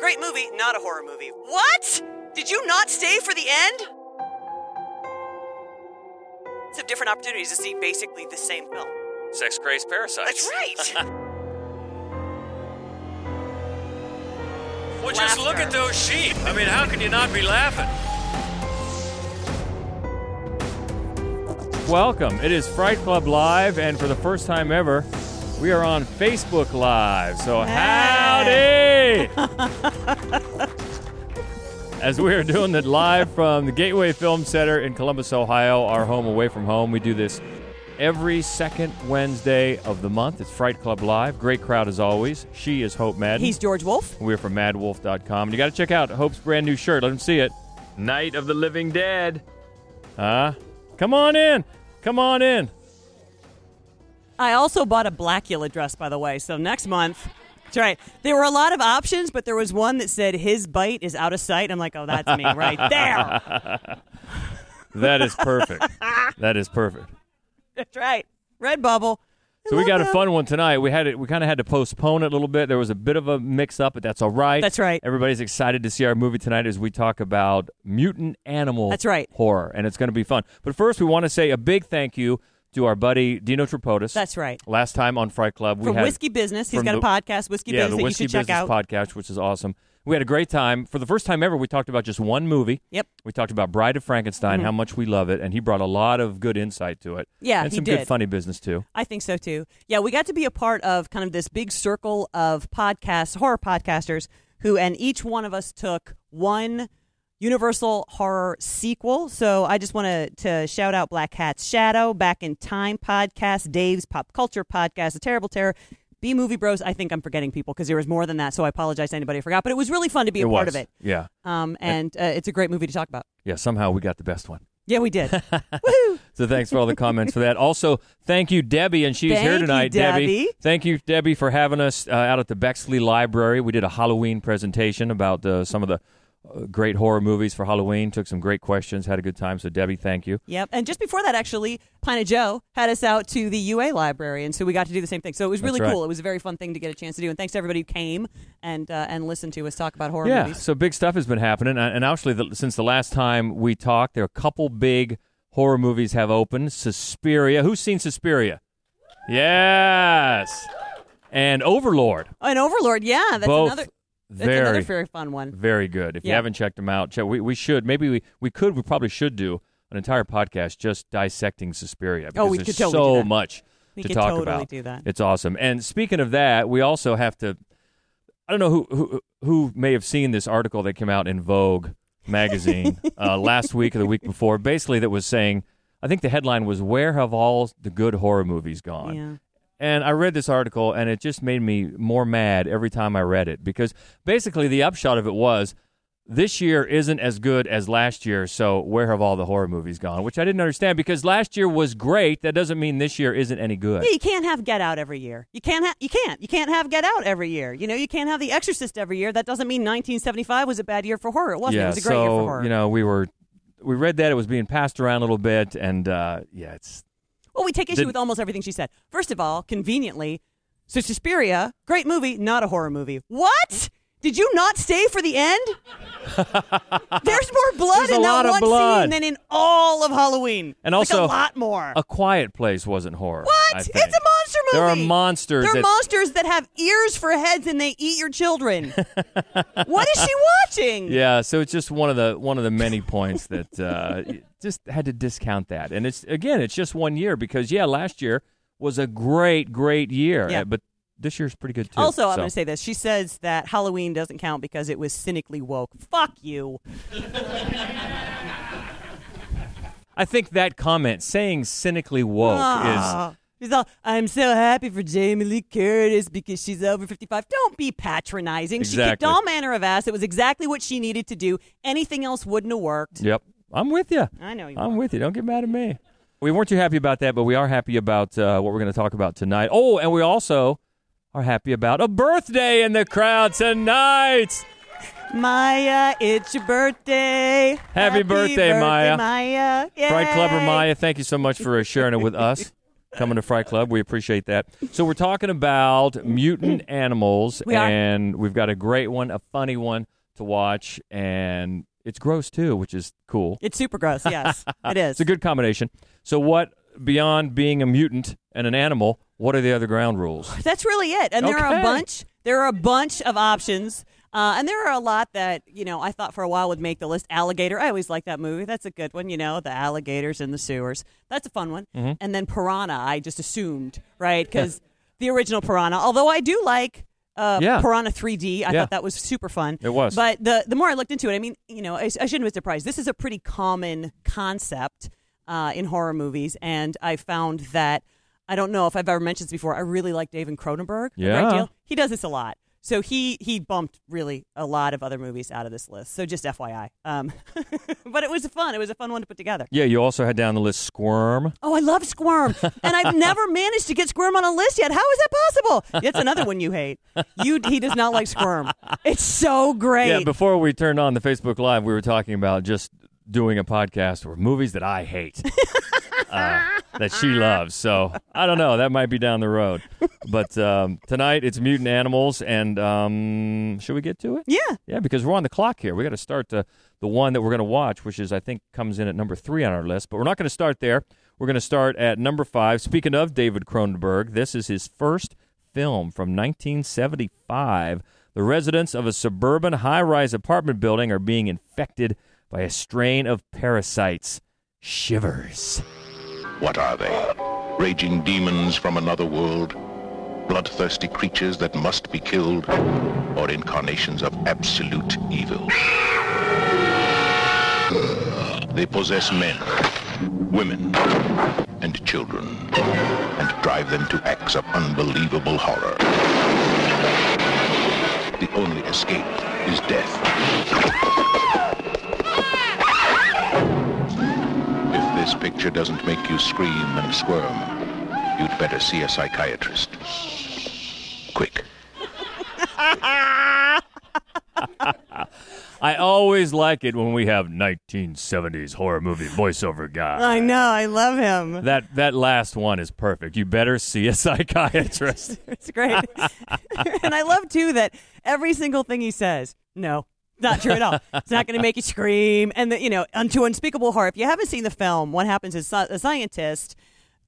Great movie, not a horror movie. What? Did you not stay for the end? It's have different opportunities to see basically the same film. Sex crazed parasites. That's right. Well, just look at those sheep. I mean, how can you not be laughing? Welcome. It is Fright Club Live, and for the first time ever, we are on Facebook Live. So, howdy! As we are doing it live from the Gateway Film Center in Columbus, Ohio, our home away from home, we do this every second Wednesday of the month. It's Fright Club Live. Great crowd as always. She is Hope Madden. He's George Wolf. We're from madwolf.com. And you got to check out Hope's brand new shirt. Let him see it. Night of the Living Dead. Huh? Come on in. Come on in. I also bought a Blackula dress, by the way. So next month, that's right. There were a lot of options, but there was one that said his bite is out of sight. I'm like, oh, that's me right there. That is perfect. that is perfect. That's right. Red bubble. So we got a fun one tonight. We had it. We kind of had to postpone it a little bit. There was a bit of a mix-up, but that's all right. That's right. Everybody's excited to see our movie tonight as we talk about mutant animal. That's right. Horror, and it's going to be fun. But first, we want to say a big thank you to our buddy Dino Tripodis. That's right. Last time on Fright Club, we From had Whiskey Business. He's got a podcast, Whiskey yeah, Business, the that Whiskey you should check Business podcast, which is awesome. We had a great time. For the first time ever, we talked about just one movie. Yep. We talked about Bride of Frankenstein, how much we love it, and he brought a lot of good insight to it. Mm-hmm. Yeah, and some good funny business too. I think so too. Yeah, we got to be a part of kind of this big circle of podcasts, horror podcasters, who, and each one of us took one Universal horror sequel. So I just want to to shout out Black Cat's Shadow, Back in Time podcast, Dave's Pop Culture podcast, The Terrible Terror. B Movie Bros. I think I'm forgetting people because there was more than that, so I apologize to anybody I forgot. But it was really fun to be a it part was. of it, Yeah, um, and uh, it's a great movie to talk about. yeah. Somehow we got the best one. Yeah, we did. Woohoo! So thanks for all the comments for that. Also, thank you, Debbie, and she's Thank here you, tonight. Debbie. Thank you, Debbie, for having us uh, out at the Bexley Library. We did a Halloween presentation about uh, some of the great horror movies for Halloween. Took some great questions. Had a good time. So, Debbie, thank you. Yep. And just before that, actually, Planet Joe had us out to the UA library, and so we got to do the same thing. So it was really right. cool. It was a very fun thing to get a chance to do. And thanks to everybody who came and uh, and listened to us talk about horror yeah. movies. So big stuff has been happening, and and actually, the, since the last time we talked, there are a couple big horror movies have opened. Suspiria. Who's seen Suspiria? Yes. And Overlord. And Overlord, yeah, that's Both another that's very another very fun one. Very good. If you haven't checked them out, check. We, we should maybe we, we could we probably should do an entire podcast just dissecting Suspiria. Because Oh, we there's could totally so do that. much We to could talk totally about. do that. It's awesome. And speaking of that, we also have to. I don't know who who who may have seen this article that came out in Vogue magazine uh, last week or the week before. Basically, that was saying. I think the headline was "Where have all the good horror movies gone?" Yeah. And I read this article, and it just made me more mad every time I read it because basically the upshot of it was this year isn't as good as last year. So where have all the horror movies gone? Which I didn't understand because last year was great. That doesn't mean this year isn't any good. Yeah, you can't have Get Out every year. You can't. Ha- you can't. You can't have Get Out every year. You know, you can't have The Exorcist every year. That doesn't mean 1975 was a bad year for horror. It wasn't. yeah, it was a great so year for horror. you know we were we read that it was being passed around a little bit, and uh, yeah, it's Well, we take issue Did- with almost everything she said. First of all, conveniently, so Suspiria, great movie, not a horror movie. What? Did you not stay for the end? There's more blood There's in that one blood. scene than in all of Halloween. And Like also, a lot more. a quiet place wasn't horror. what? It's a monster movie. There are monsters There are that- monsters that have ears for heads and they eat your children. what is she watching? Yeah, so it's just one of the one of the many points that uh, just had to discount that, and it's again, it's just one year because yeah, last year was a great, great year, Yeah. uh, but this year's pretty good too. Also, I'm so. going to say this. She says that Halloween doesn't count because it was cynically woke. Fuck you. I think that comment saying cynically woke is. She's all, I'm so happy for Jamie Lee Curtis because she's over 55. Don't be patronizing. Exactly. She kicked all manner of ass. It was exactly what she needed to do. Anything else wouldn't have worked. Yep, I'm with you. I know you I'm are. with you. Don't get mad at me. We weren't too happy about that, but we are happy about uh, what we're going to talk about tonight. Oh, and we also are happy about a birthday in the crowd tonight. Maya, it's your birthday. Happy birthday, Maya. Maya. Fright Clubber Maya, thank you so much for sharing it with us. coming to Fright Club. We appreciate that. So we're talking about mutant animals, We and we've got a great one, a funny one to watch, and it's gross too, which is cool. It's super gross. Yes, it is. It's a good combination. So what beyond being a mutant and an animal? What are the other ground rules? That's really it. And there are a bunch. There are a bunch of options. Uh, and there are a lot that you know I thought for a while would make the list. Alligator, I always like that movie. That's a good one. You know, the alligators in the sewers. That's a fun one. Mm-hmm. And then Piranha, I just assumed right because the original Piranha. Although I do like uh, Yeah. Piranha 3D. I Yeah. thought that was super fun. It was. But the the more I looked into it, I mean, you know, I, I shouldn't have been surprised. This is a pretty common concept uh, in horror movies, and I found that I don't know if I've ever mentioned this before. I really like David Cronenberg. Yeah. deal. he does this a lot. So he he bumped really a lot of other movies out of this list. So just FYI. Um, but it was fun. It was a fun one to put together. Yeah, you also had down the list Squirm. Oh, I love Squirm, and I've never managed to get Squirm on a list yet. How is that possible? It's another one you hate. You he does not like Squirm. It's so great. Yeah, before we turned on the Facebook Live, we were talking about just doing a podcast or movies that I hate. uh, that she loves. So I don't know. That might be down the road. But um, tonight it's mutant animals, and um, should we get to it? yeah. Yeah, because we're on the clock here. We got to start the the one that we're going to watch, which is I think comes in at number three on our list. But we're not going to start there. We're going to start at number five. Speaking of David Cronenberg, this is his first film from 1975. The residents of a suburban high-rise apartment building are being infected by a strain of parasites. Shivers. What are they? Raging demons from another world? Bloodthirsty creatures that must be killed? Or incarnations of absolute evil? They possess men, women, and children, and drive them to acts of unbelievable horror. The only escape is death. This picture doesn't make you scream and squirm, you'd better see a psychiatrist. Quick. I always like it when we have 1970s horror movie voiceover guy. I know. I love him. That that last one is perfect. You better see a psychiatrist. It's great. and I love too that every single thing he says, no, not true at all. It's not going to make you scream. And the, you know, unto unspeakable horror. If you haven't seen the film, what happens is a scientist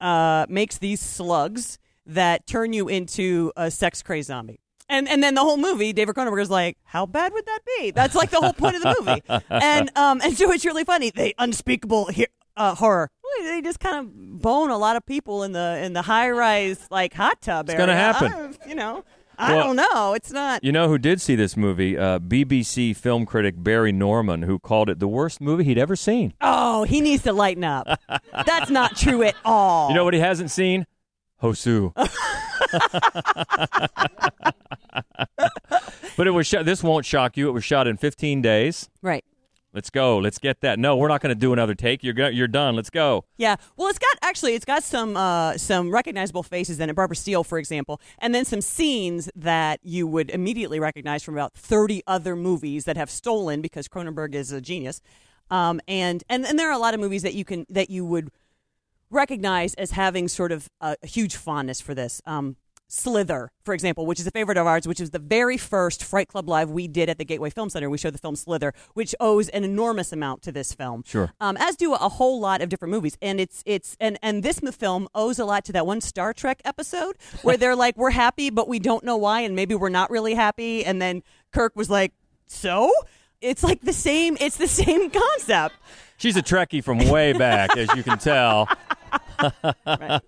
uh, makes these slugs that turn you into a sex crazed zombie. And and then the whole movie, David Cronenberg is like, how bad would that be? That's like the whole point of the movie. And um and so it's really funny. The unspeakable he- uh, horror. They just kind of bone a lot of people in the in the high rise like hot tub It's area. gonna happen. You know, I Well- don't know. It's not. You know who did see this movie? Uh, BBC film critic Barry Norman, who called it the worst movie he'd ever seen. Oh, he needs to lighten up. That's not true at all. You know what he hasn't seen? Hausu. but it was shot. This won't shock you. It was shot in 15 days. right? Let's go. Let's get that. No, we're not going to do another take. You're you're done. Let's go. Yeah. Well, it's got actually it's got some uh, some recognizable faces in it. Barbara Steele, for example, and then some scenes that you would immediately recognize from about thirty other movies that have stolen because Cronenberg is a genius. Um, and and and there are a lot of movies that you can that you would recognize as having sort of a, a huge fondness for this. Um, Slither, for example, which is a favorite of ours, which is the very first Fright Club Live we did at the Gateway Film Center. We showed the film Slither, which owes an enormous amount to this film. Sure. Um, as do a whole lot of different movies, and it's it's and and this film owes a lot to that one Star Trek episode where they're like, "We're happy, but we don't know why, and maybe we're not really happy," and then Kirk was like, "So." It's like the same. It's the same concept. She's a Trekkie from way back, as you can tell.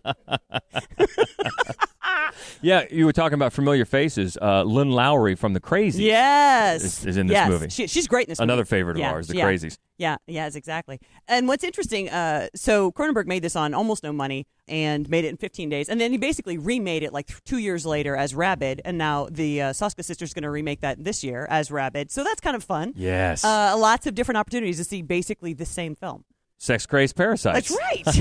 yeah, you were talking about familiar faces. Uh, Lynn Lowry from The Crazies. Yes, Is- is in this Yes. movie. She, she's great in this. Movie. Another movie. favorite of Yeah, ours, The yeah. Crazies. Yeah, yes, exactly. And what's interesting, uh, so Cronenberg made this on almost no money and made it in 15 days, and then he basically remade it like th- two years later as Rabid, and now the uh, Soska sisters going to remake that this year as Rabid. So that's kind of fun. Yes. Uh, lots of different opportunities to see basically the same film. Sex crazed parasites. That's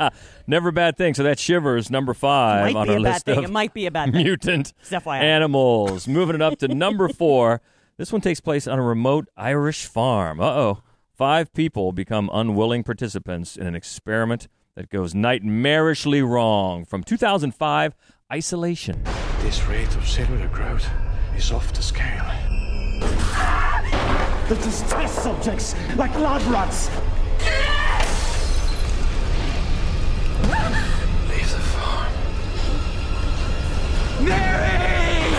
right. Never a bad thing. So that Shivers, number five might on be our a bad list thing. of It might be a bad thing. mutant animals. Moving it up to number four. This one takes place on a remote Irish farm. Uh oh. Five people become unwilling participants in an experiment that goes nightmarishly wrong. From 2005, Isolation. This rate of cellular growth is off the scale. The distress subjects, like lab rats. Mary!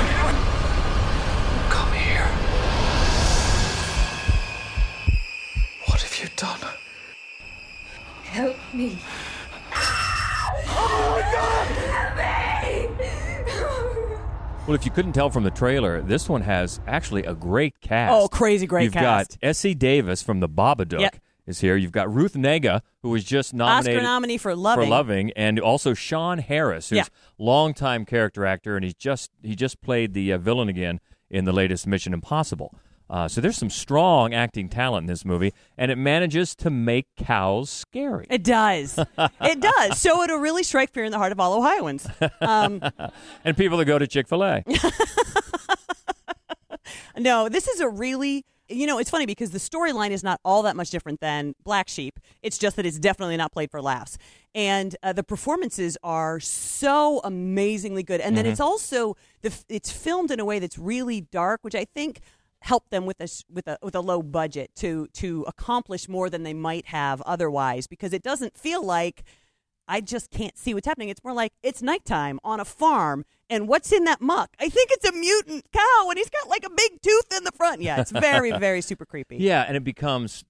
Come here. What have you done? Help me. Oh my god! Help me! Well, if you couldn't tell from the trailer, this one has actually a great cast. Oh, crazy great You've cast. got Essie Davis from the Babadook Yep. Is here. You've got Ruth Negga, who was just nominated Oscar nominee for Loving. for Loving, and also Sean Harris, who's Yeah. longtime character actor, and he's just he just played the uh, villain again in the latest Mission Impossible. Uh, so there's some strong acting talent in this movie, and it manages to make cows scary. It does. it does. So it'll really strike fear in the heart of all Ohioans. Um, and people that go to Chick Fil A. no, this is a really. You know, it's funny because the storyline is not all that much different than Black Sheep. It's just that it's definitely not played for laughs. And uh, the performances are so amazingly good. And then it's also the it's filmed in a way that's really dark, which I think helped them with a with a with a low budget to to accomplish more than they might have otherwise because it doesn't feel like I just can't see what's happening. It's more like it's nighttime on a farm, and what's in that muck? I think it's a mutant cow, and he's got like a big tooth in the front. Yeah, it's very, very super creepy. Yeah, and it becomes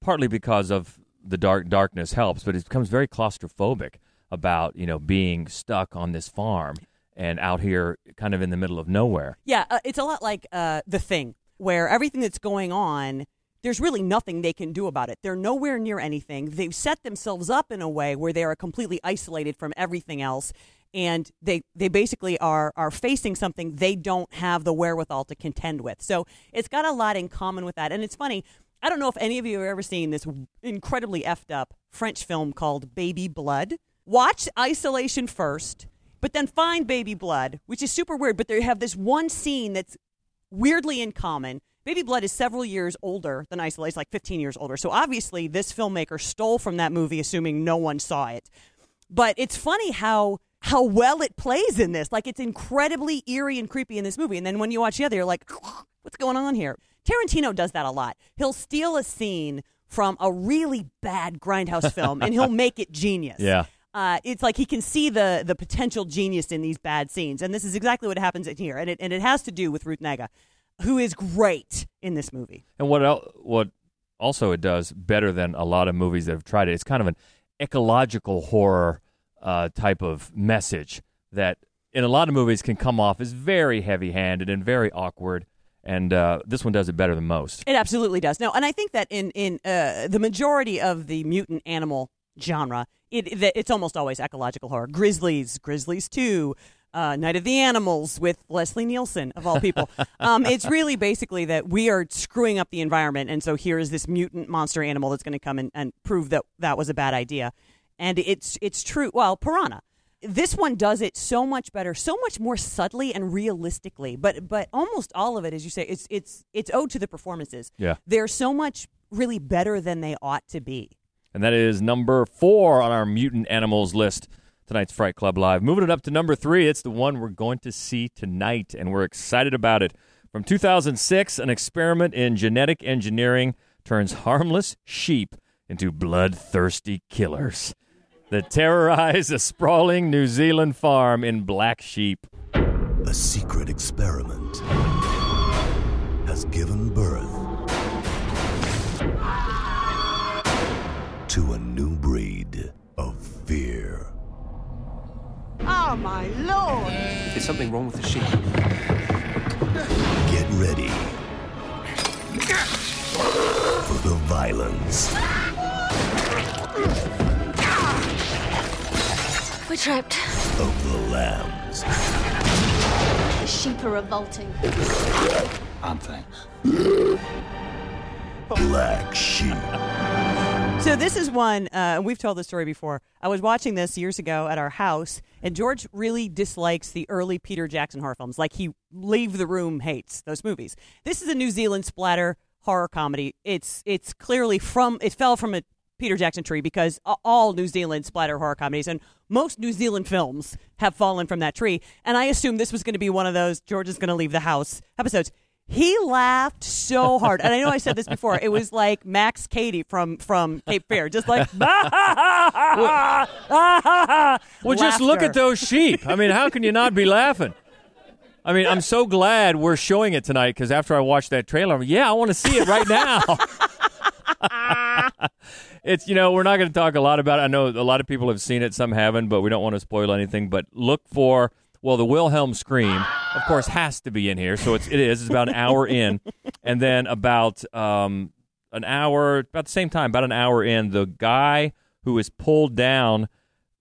partly because of the dark darkness helps, but it becomes very claustrophobic about you know being stuck on this farm and out here, kind of in the middle of nowhere. Yeah, uh, it's a lot like uh, the thing, where everything that's going on, there's really nothing they can do about it. They're nowhere near anything. They've set themselves up in a way where they are completely isolated from everything else, and they they basically are are facing something they don't have the wherewithal to contend with. So it's got a lot in common with that. And it's funny. I don't know if any of you have ever seen this incredibly effed up French film called Baby Blood. Watch Isolation first, but then find Baby Blood, which is super weird. But they have this one scene that's weirdly in common. Baby Blood is several years older than Isolation, like 15 years older. So obviously, this filmmaker stole from that movie, assuming no one saw it. But it's funny how how well it plays in this. Like it's incredibly eerie and creepy in this movie, and then when you watch the other, you're like, what's going on here? Tarantino does that a lot. He'll steal a scene from a really bad grindhouse film, and he'll make it genius. Yeah. Uh, it's like he can see the the potential genius in these bad scenes, and this is exactly what happens in here, and it and it has to do with Ruth Negga, who is great in this movie. And what el- what also it does better than a lot of movies that have tried it. It's kind of an ecological horror uh, type of message that in a lot of movies can come off as very heavy-handed and very awkward. And uh, this one does it better than most. It absolutely does. No, and I think that in in uh, the majority of the mutant animal genre, it that it's almost always ecological horror. Grizzlies, Grizzlies Two, uh, Night of the Animals with Leslie Nielsen of all people. um, it's really basically that we are screwing up the environment, and so here is this mutant monster animal that's going to come and, and prove that that was a bad idea. And it's it's true. Well, Piranha. This one does it so much better, so much more subtly and realistically. But but almost all of it, as you say, it's it's it's owed to the performances. Yeah. they're so much really better than they ought to be. And that is number four on our mutant animals list. Tonight's Fright Club Live. Moving it up to number three, it's the one we're going to see tonight, and we're excited about it. From 2006, an experiment in genetic engineering turns harmless sheep into bloodthirsty killers that terrorize a sprawling New Zealand farm in Black Sheep. A secret experiment has given birth to a new breed of fear. Oh, my lord! Is something wrong with the sheep? Get ready for the violence, We're trapped. of the lambs, The sheep are revolting. Aren't they? black sheep. So this is one uh, we've told the story before. I was watching this years ago at our house, and George really dislikes the early Peter Jackson horror films. Like he leave the room hates those movies. This is a New Zealand splatter horror comedy. It's it's clearly from it fell from a Peter Jackson tree because all New Zealand splatter horror comedies and most New Zealand films have fallen from that tree. And I assume this was going to be one of those George is going to leave the house episodes. He laughed so hard, and I know I said this before. It was like Max Cady from from Cape Fear, just like. Well, just look at those sheep. I mean, how can you not be laughing? I mean, I'm so glad we're showing it tonight because after I watched that trailer, I'm yeah, I want to see it right now. it's, you know, we're not going to talk a lot about it. I know a lot of people have seen it, some haven't, but we don't want to spoil anything. But look for, well, the Wilhelm scream, of course, has to be in here. So it's, it is. It's about an hour in. And then about um, an hour, about the same time, about an hour in, the guy who is pulled down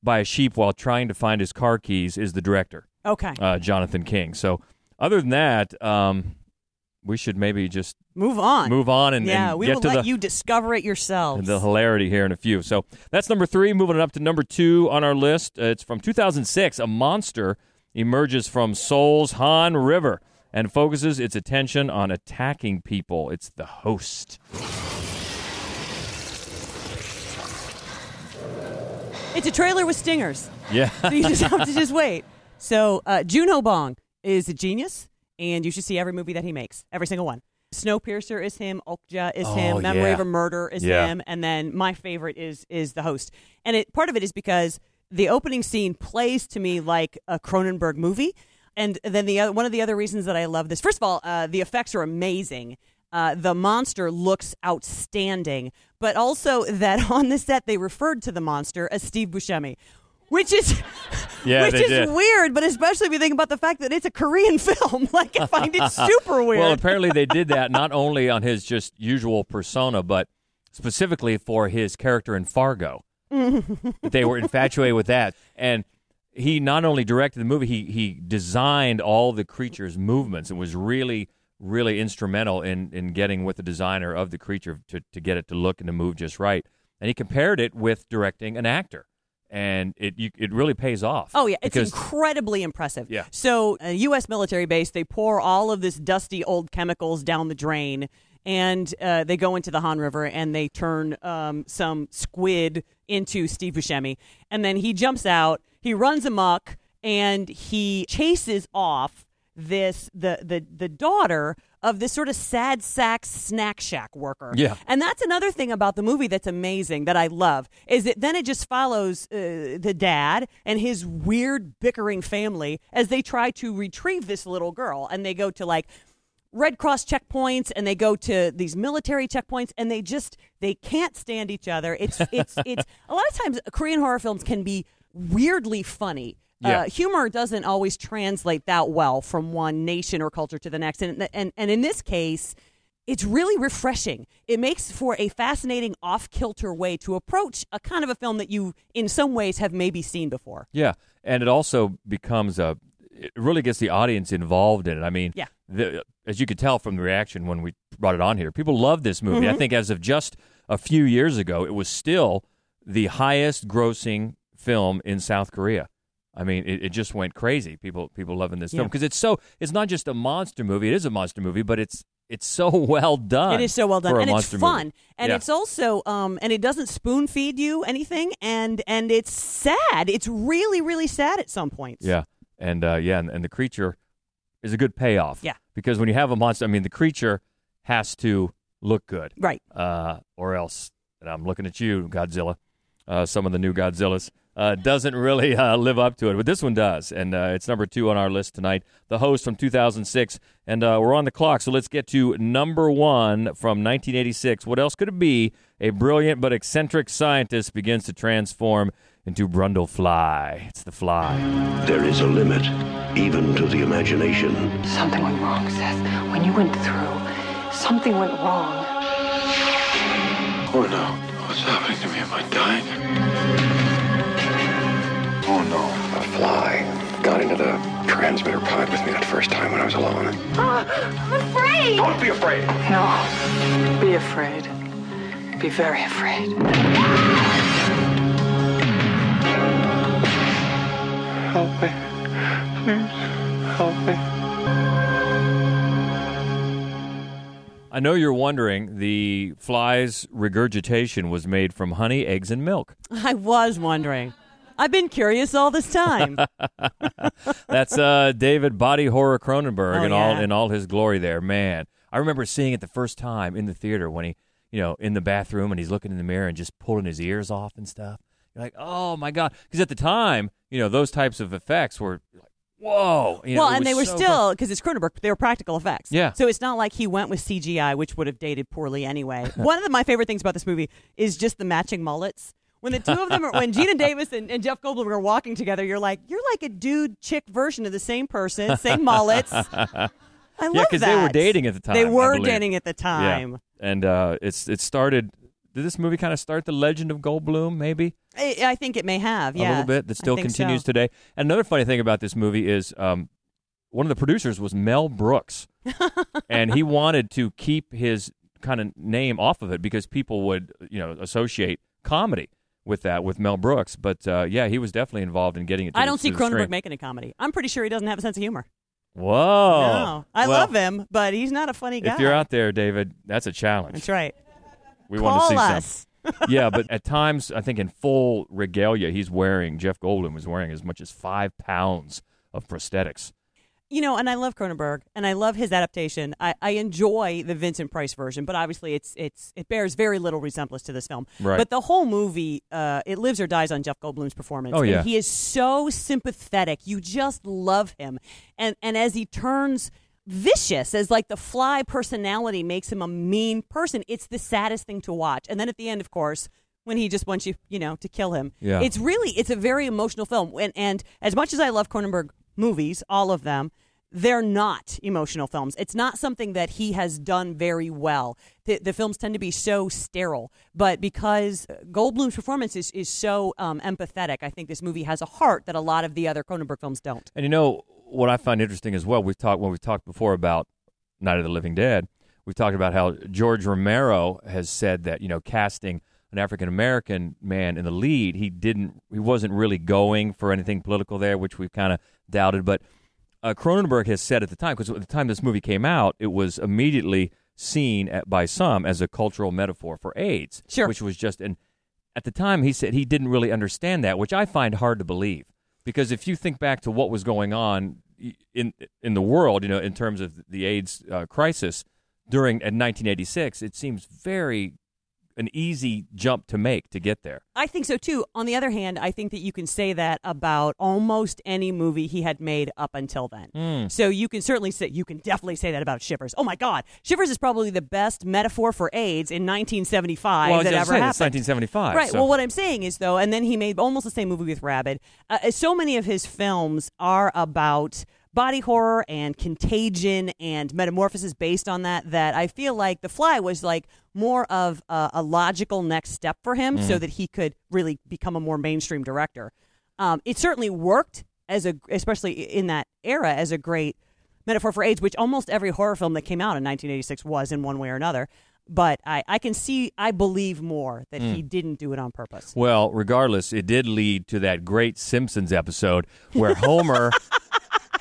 by a sheep while trying to find his car keys is the director, Okay, uh, Jonathan King. So other than that, um, we should maybe just move on. move on and, yeah, and we will let the you discover it yourselves. the hilarity here in a few. So that's number three. Moving it up to number two on our list. Uh, it's from 2006. A monster emerges from Seoul's Han River and focuses its attention on attacking people. It's the host. It's a trailer with stingers. Yeah. so you just have to just wait. So uh, Joon-ho Bong is a genius, and you should see every movie that he makes, every single one. Snowpiercer is him, Okja is Oh, him, Memory yeah. of a Murder is Yeah. him, and then my favorite is is the host. And it part of it is because the opening scene plays to me like a Cronenberg movie. And then the other, one of the other reasons that I love this, first of all, uh, the effects are amazing. Uh, the monster looks outstanding, but also that on the set they referred to the monster as Steve Buscemi, which is Yeah, which is did. weird. But especially if you think about the fact that it's a Korean film, like I find it super weird. Well, apparently they did that not only on his just usual persona, but specifically for his character in Fargo. they were infatuated with that, and he not only directed the movie, he he designed all the creature's movements and was really really instrumental in in getting with the designer of the creature to to get it to look and to move just right. And he compared it with directing an actor, and it you, it really pays off. Oh yeah, it's because- incredibly impressive. Yeah. So, a U.S. military base, they pour all of this dusty old chemicals down the drain, and uh, they go into the Han River and they turn um, some squid into Steve Buscemi, and then he jumps out, he runs amok, and he chases off this the the the daughter of this sort of sad sack snack shack worker. Yeah. And that's another thing about the movie that's amazing that I love is that then it just follows uh, the dad and his weird bickering family as they try to retrieve this little girl and they go to like Red Cross checkpoints and they go to these military checkpoints and they just they can't stand each other. It's it's it's a lot of times Korean horror films can be weirdly funny. Yeah. Uh, humor doesn't always translate that well from one nation or culture to the next, and and and in this case, it's really refreshing. It makes for a fascinating off kilter way to approach a kind of a film that you, in some ways, have maybe seen before. Yeah, and it also becomes a. It really gets the audience involved in it. I mean, Yeah. the, as you could tell from the reaction when we brought it on here, people love this movie. Mm-hmm. I think as of just a few years ago, it was still the highest grossing film in South Korea. I mean, it, it just went crazy. People people loving this film because it's so. It's not just a monster movie. It is a monster movie, but it's it's so well done. It is so well done, and it's fun, movie. and Yeah. it's also um, and it doesn't spoon feed you anything, and and it's sad. It's really really sad at some points. Yeah, and uh, yeah, and, and the creature is a good payoff. Yeah. because when you have a monster, I mean, the creature has to look good, Right. uh, or else. And I'm looking at you, Godzilla. Uh, some of the new Godzillas uh, doesn't really uh, live up to it, but this one does, and uh, it's number two on our list tonight. The host from 2006, and uh, we're on the clock, so let's get to number one from 1986. What else could it be? A brilliant but eccentric scientist begins to transform into Brundle Fly. It's the Fly. There is a limit, even to the imagination. Something went wrong, Seth. When you went through, something went wrong. Oh no. What's happening to me? Am I dying? Oh no. A fly got into the transmitter pod with me that first time when I was alone. Ah, I'm afraid. Don't be afraid. No. Be afraid. Be very afraid. Help me. Please, help me. I know you're wondering. The fly's regurgitation was made from honey, eggs, and milk. I was wondering. I've been curious all this time. That's uh, David Body Horror Cronenberg Oh, in all in all his glory. There, man. I remember seeing it the first time in the theater when he, you know, in the bathroom and he's looking in the mirror and just pulling his ears off and stuff. You're like, oh my god, because at the time, you know, those types of effects were like, whoa. You know, well, and they were so still because it's Cronenberg. They were practical effects. Yeah. So it's not like he went with CGI, which would have dated poorly anyway. One of the, my favorite things about this movie is just the matching mullets. When the two of them are, when Geena Davis and, and Jeff Goldblum are walking together, you're like, you're like a dude chick version of the same person, same mullets. I love that. yeah, because they were dating at the time. They were dating at the time. Yeah. And uh, it's it started. Did this movie kind of start the legend of Goldblum? Maybe I, I think it may have. Yeah, a little bit. That still continues so. today. And another funny thing about this movie is um, one of the producers was Mel Brooks, and he wanted to keep his kind of name off of it because people would you know associate comedy with that with Mel Brooks. But uh, yeah, he was definitely involved in getting it. To I don't see Cronenberg making a comedy. I'm pretty sure he doesn't have a sense of humor. Whoa! no, I Well, love him, but he's not a funny guy. If you're out there, David, that's a challenge. That's right. We Call want to see us. some. yeah, but at times, I think in full regalia, he's wearing Jeff Goldblum was wearing as much as five pounds of prosthetics. You know, and I love Cronenberg, and I love his adaptation. I, I enjoy the Vincent Price version, but obviously, it's it's it bears very little resemblance to this film. Right. But the whole movie, uh, it lives or dies on Jeff Goldblum's performance. Oh, And yeah. he is so sympathetic. You just love him, and and as he turns vicious, as like the fly personality makes him a mean person, it's the saddest thing to watch. And then at the end, of course. When he just wants you, you know, to kill him. Yeah. It's really, it's a very emotional film. And, and as much as I love Cronenberg movies, all of them, they're not emotional films. It's not something that he has done very well. The, the films tend to be so sterile, but because Goldblum's performance is, is so um, empathetic, I think this movie has a heart that a lot of the other Cronenberg films don't. And you know what I find interesting as well. We've talked when we've talked before about Night of the Living Dead. We've talked about how George Romero has said that you know casting an African American man in the lead, he didn't, he wasn't really going for anything political there, which we've kind of doubted. But uh, Cronenberg has said at the time, because at the time this movie came out, it was immediately seen at, by some as a cultural metaphor for AIDS, Sure. which was just and at the time he said he didn't really understand that, which I find hard to believe because if you think back to what was going on in in the world, you know, in terms of the AIDS uh, crisis during in 1986, it seems very an easy jump to make to get there. I think so too. On the other hand, I think that you can say that about almost any movie he had made up until then. Hmm. So you can certainly say, you can definitely say that about Shivers. Oh my God, Shivers is probably the best metaphor for AIDS in 1975 well, that ever say, happened. it's 1975. Right. so- Well, what I'm saying is though, and then he made almost the same movie with Rabid. Uh, so many of his films are about body horror and contagion and metamorphosis based on that. That I feel like The Fly was like more of a, a logical next step for him, so that he could really become a more mainstream director. Um, it certainly worked as a, especially in that era, as a great metaphor for AIDS, which almost every horror film that came out in 1986 was in one way or another. But I, I can see, I believe more that he didn't do it on purpose. Well, regardless, it did lead to that great Simpsons episode where Homer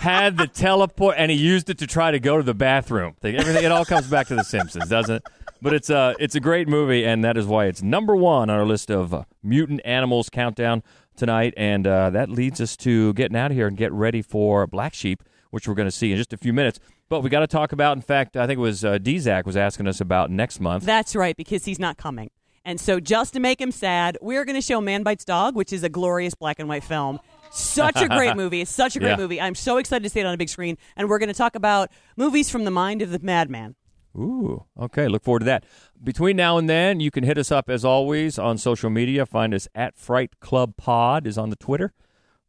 had the teleport and he used it to try to go to the bathroom. Everything it all comes back to the Simpsons, doesn't it? But it's a it's a great movie, and that is why it's number one on our list of uh, mutant animals countdown tonight. And uh, that leads us to getting out of here and get ready for Black Sheep, which we're going to see in just a few minutes. But we got to talk about. In fact, I think it was uh, Dzak was asking us about next month. That's right, because he's not coming. And so, just to make him sad, we're going to show Man Bites Dog, which is a glorious black and white film. Such a great movie. Such a great Yeah. movie. I'm so excited to see it on a big screen. And we're going to talk about movies from the mind of the madman. Ooh, okay. Look forward to that. Between now and then, you can hit us up as always on social media. Find us at Fright Club Pod is on the Twitter,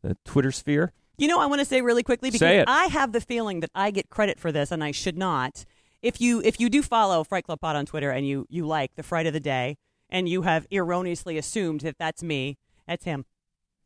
the Twitter sphere. You know, I want to say really quickly because Say it. I have the feeling that I get credit for this, and I should not. If you if you do follow Fright Club Pod on Twitter and you you like the Fright of the Day, and you have erroneously assumed that that's me, that's him.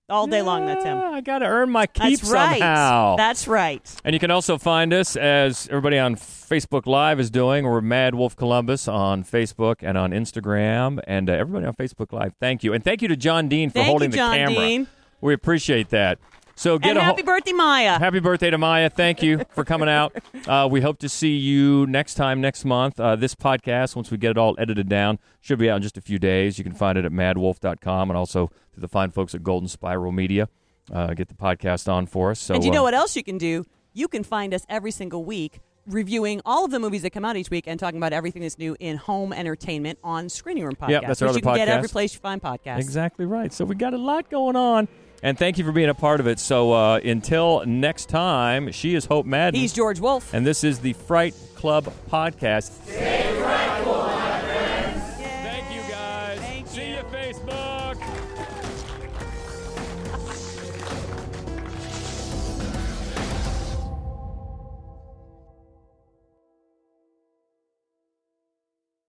All day long, that's him. I got to earn my keep That's right. somehow. That's right. and you can also find us as everybody on Facebook Live is doing. We're Mad Wolf Columbus on Facebook and on Instagram. And uh, everybody on Facebook Live, thank you. And thank you to John Dean for Thank you, holding John the camera. Dean. We appreciate that. So get and a ho- happy birthday, Maya. Happy birthday to Maya. Thank you for coming out. Uh, we hope to see you next time next month. Uh, this podcast, once we get it all edited down, should be out in just a few days. You can find it at madwolf.com and also through the fine folks at Golden Spiral Media. Uh, get the podcast on for us. So, and you uh, know what else you can do? You can find us every single week reviewing all of the movies that come out each week and talking about everything that's new in home entertainment on Screening Room Podcast. Yep, that's our which other you can get every place you find podcasts. Exactly right. So we got a lot going on. And thank you for being a part of it. So uh, until next time, she is Hope Madden. He's George Wolf. And this is the Fright Club Podcast. Stay frightful.